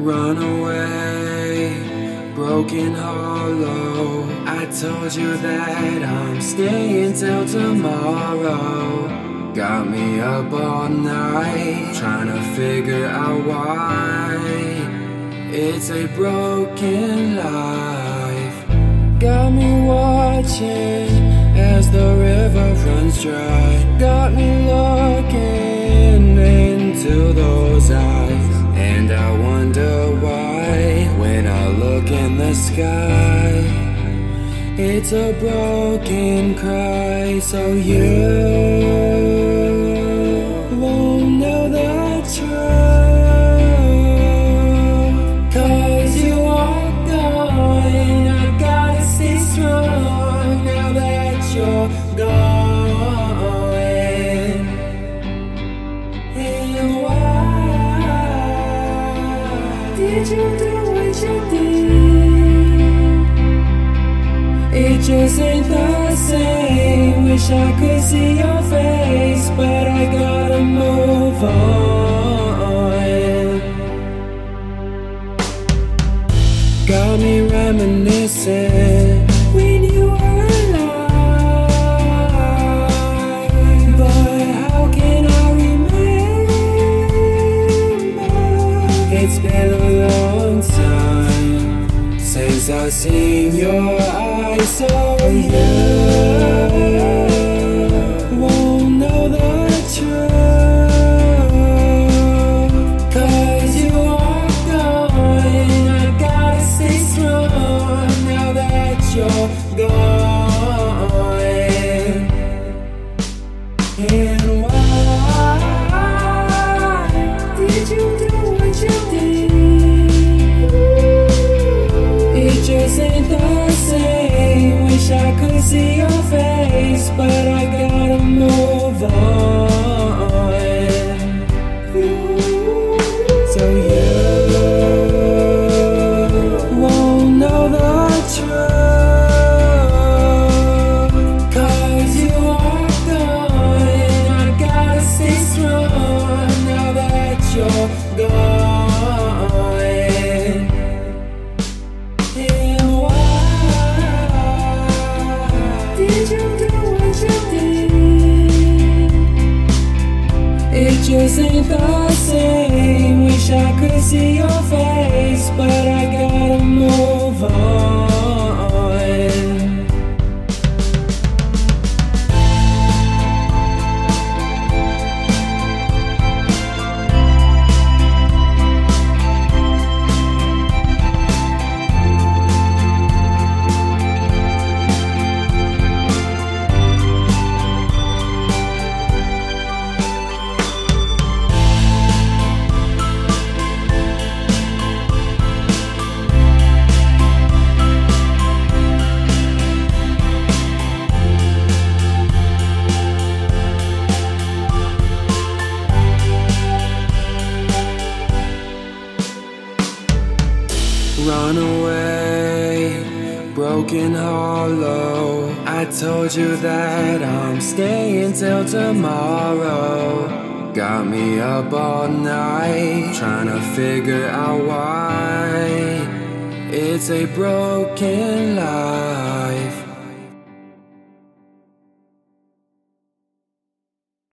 run away, broken hollow. I told you that I'm staying till tomorrow. Got me up all night, trying to figure out why. It's a broken life. Got me watching as the river runs dry. Got me looking into those eyes. Sky, it's a broken cry. So you won't know the truth. Cause you are gone. I gotta stay strong now that you're gone. Did you do what you did? It just ain't the same. Wish I could see your face, but I gotta move on. Got me reminiscing I've seen your eyes. So you won't know the truth. Cause you are gone. I gotta stay strong now that you're gone. See your face, but I gotta move on. So you won't know the truth. Cause you are gone. I gotta stay strong now that you're gone. Ain't the same. Run away, broken hollow. I told you that I'm staying till tomorrow. Got me up all night, trying to figure out why. It's a broken life.